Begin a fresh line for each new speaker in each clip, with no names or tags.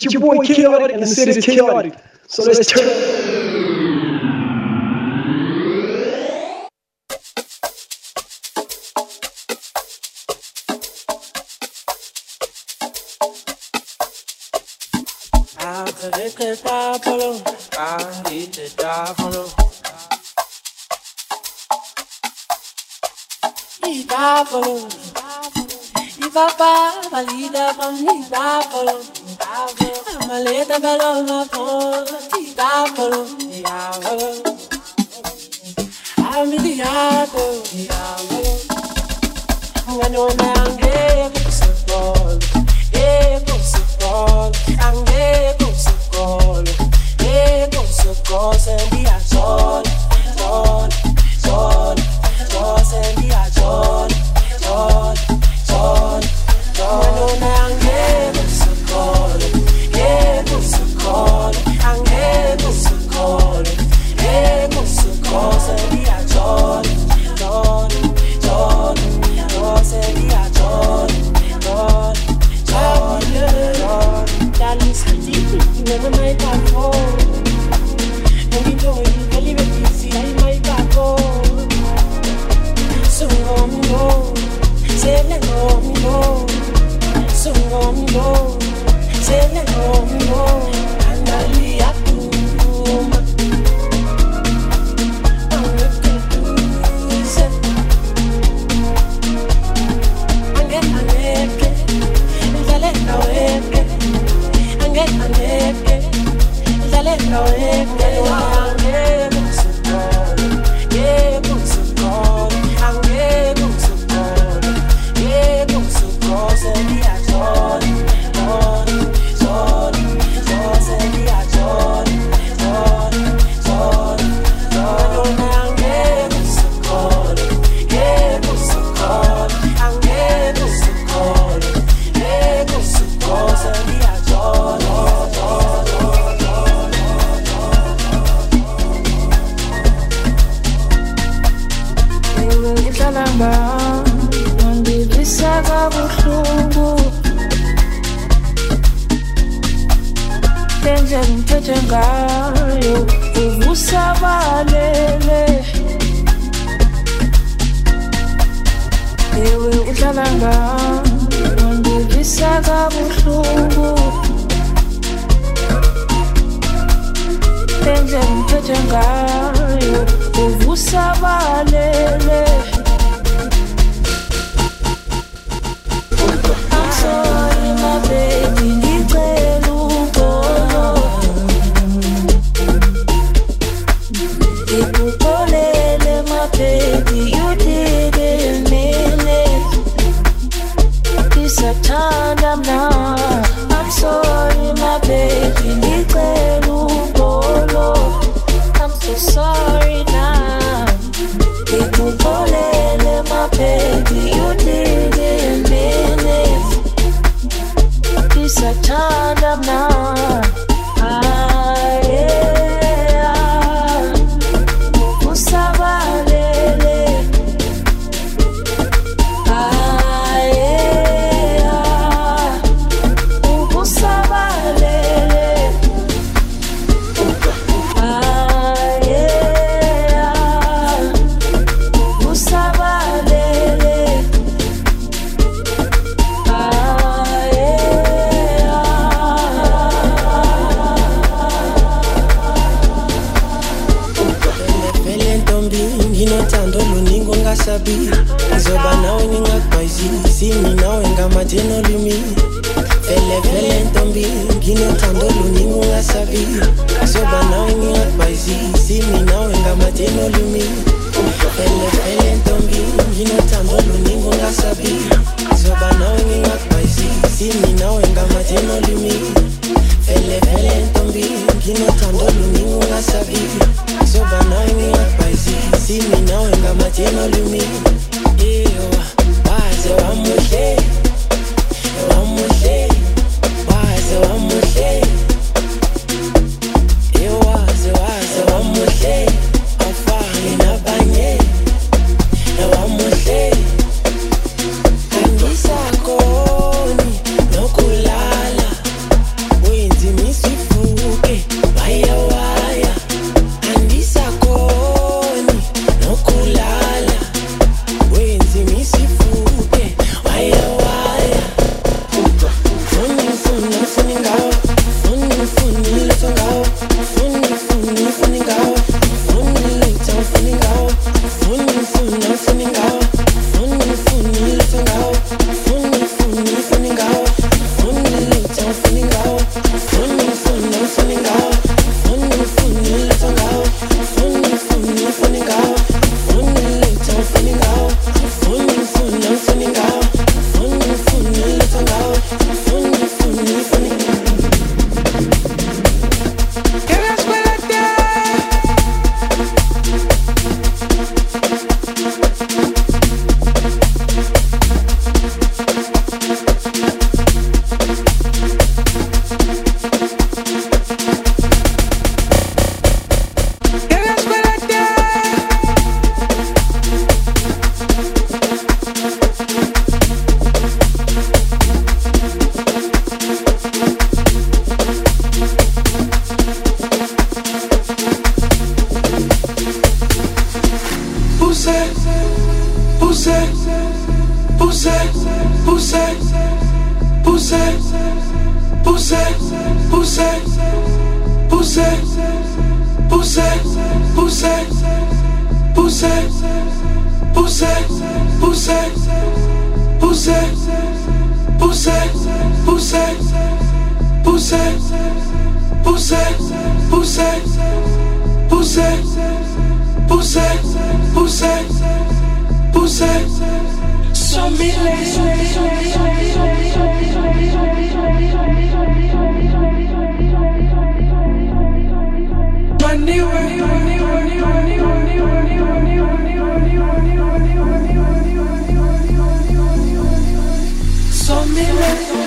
It's your boy Kyotic and the city's chaotic. So let's turn
I need to die for you. I need to die for you. Die for you. If I buy, I need. Die for. A maleta calou na ponta. A mi diabo, diabo. When you're
ngicathanga ngibisa kabuhlungu indlela ngiphethe ngayo uvusa balele.
So banana, we are spicy. See me now, and got my chain all me.
pousser, pousser, pousser, pousser, pousser, pousser, pousser, pousser, pousser, pousser, pousser, pousser, pousser, pousser, pousser, pousser, Son mi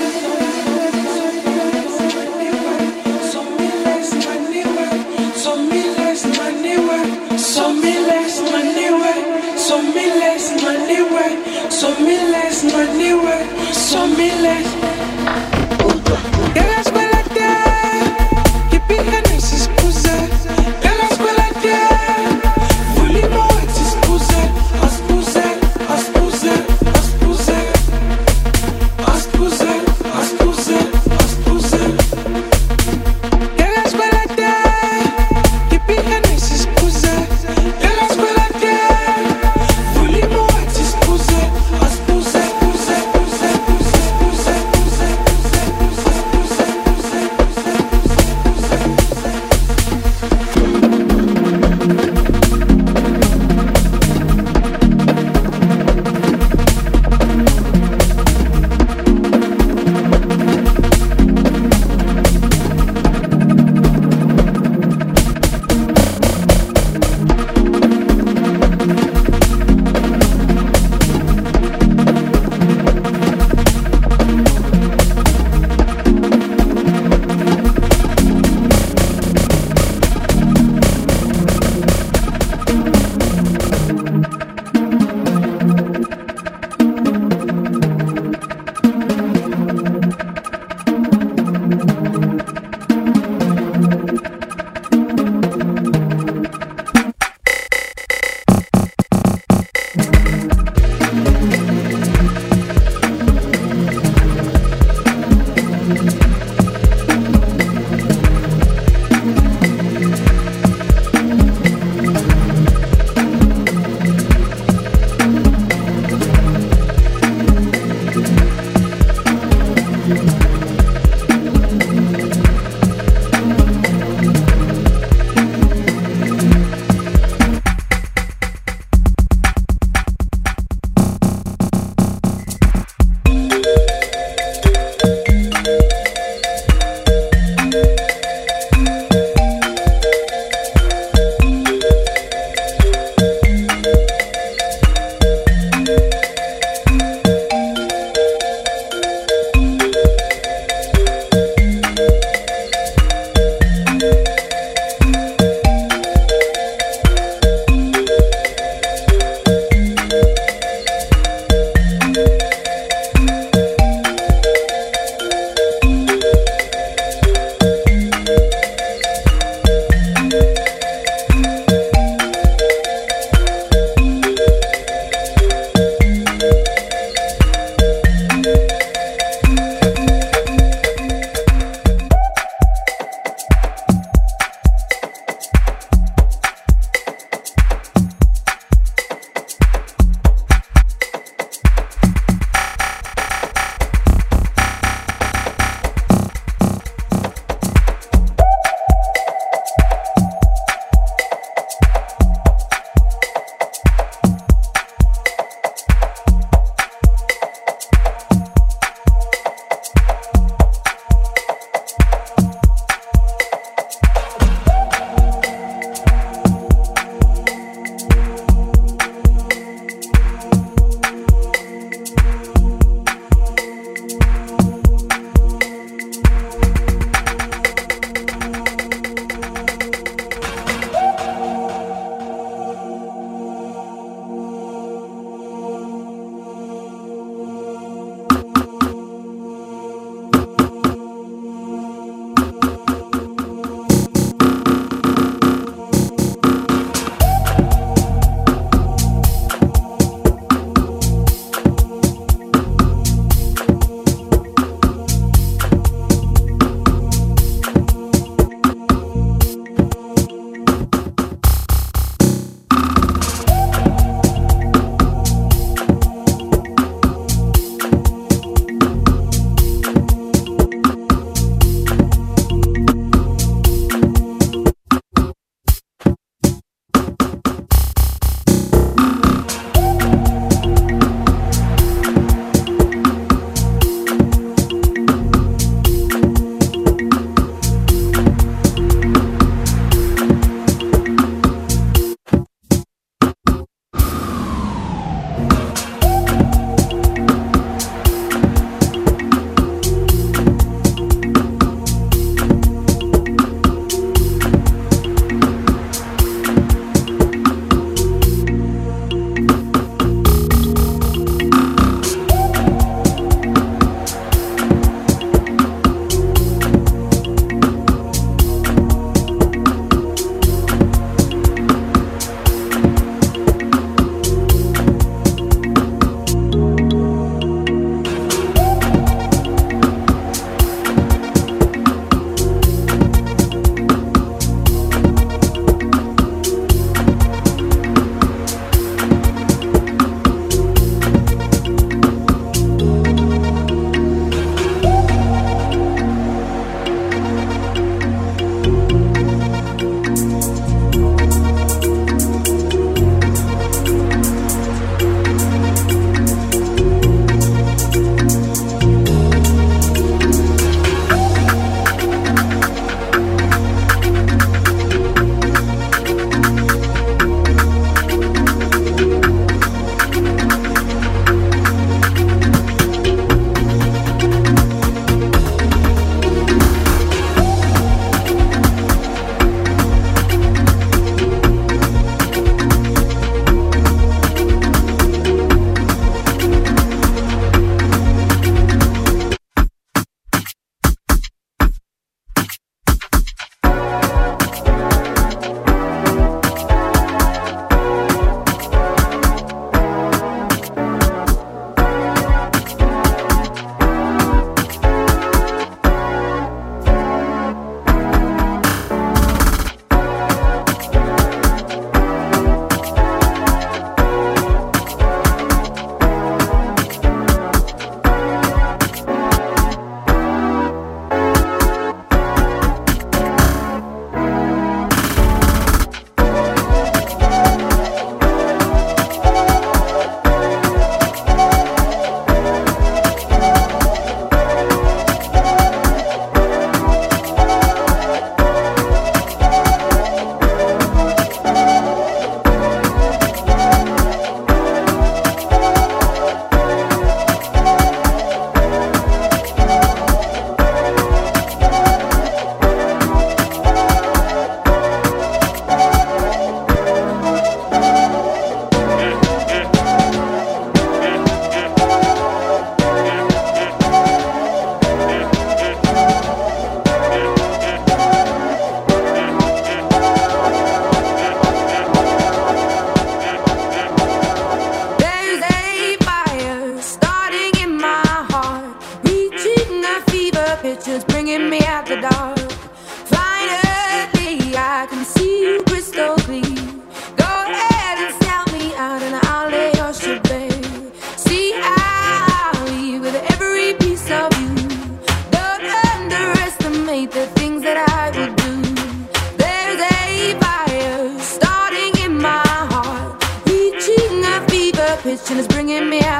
The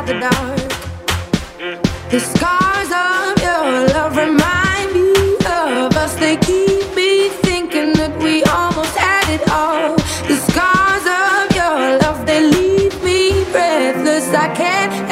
scars of your love remind me of us. They keep me thinking that we almost had it all. The scars of your love, they leave me breathless. I can't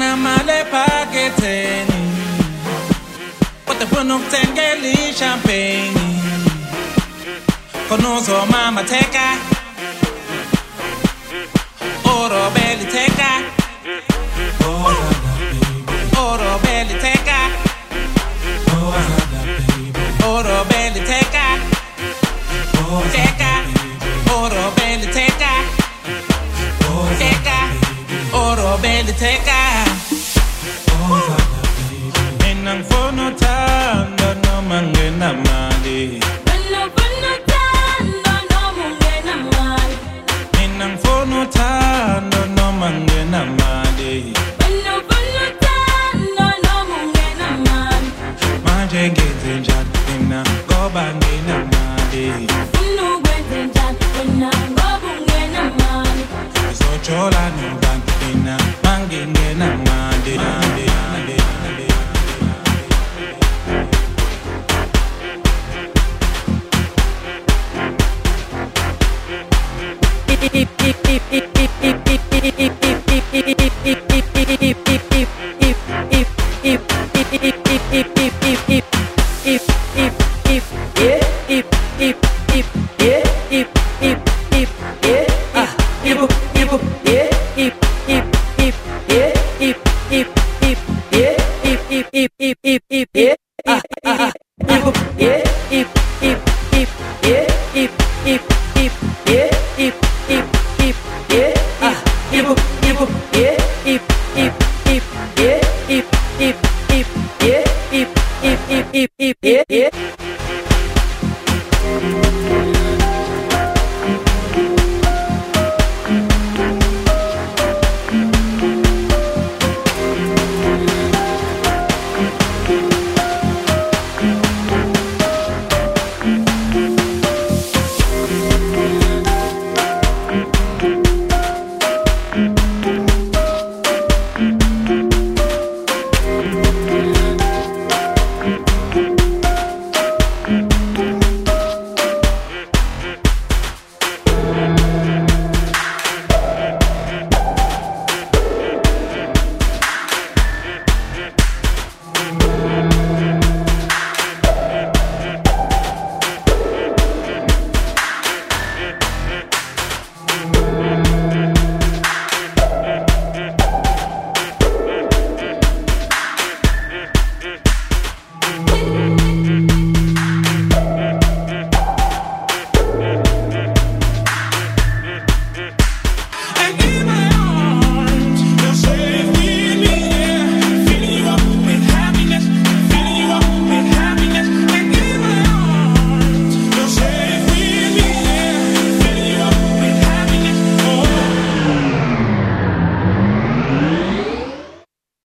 namale paketheni kodwa funa ukuthengela ishampeni khona uzomamatheka orobelitheka orobelitheka orobelitheka teka orobelitheka teka orobelitheka if if if if if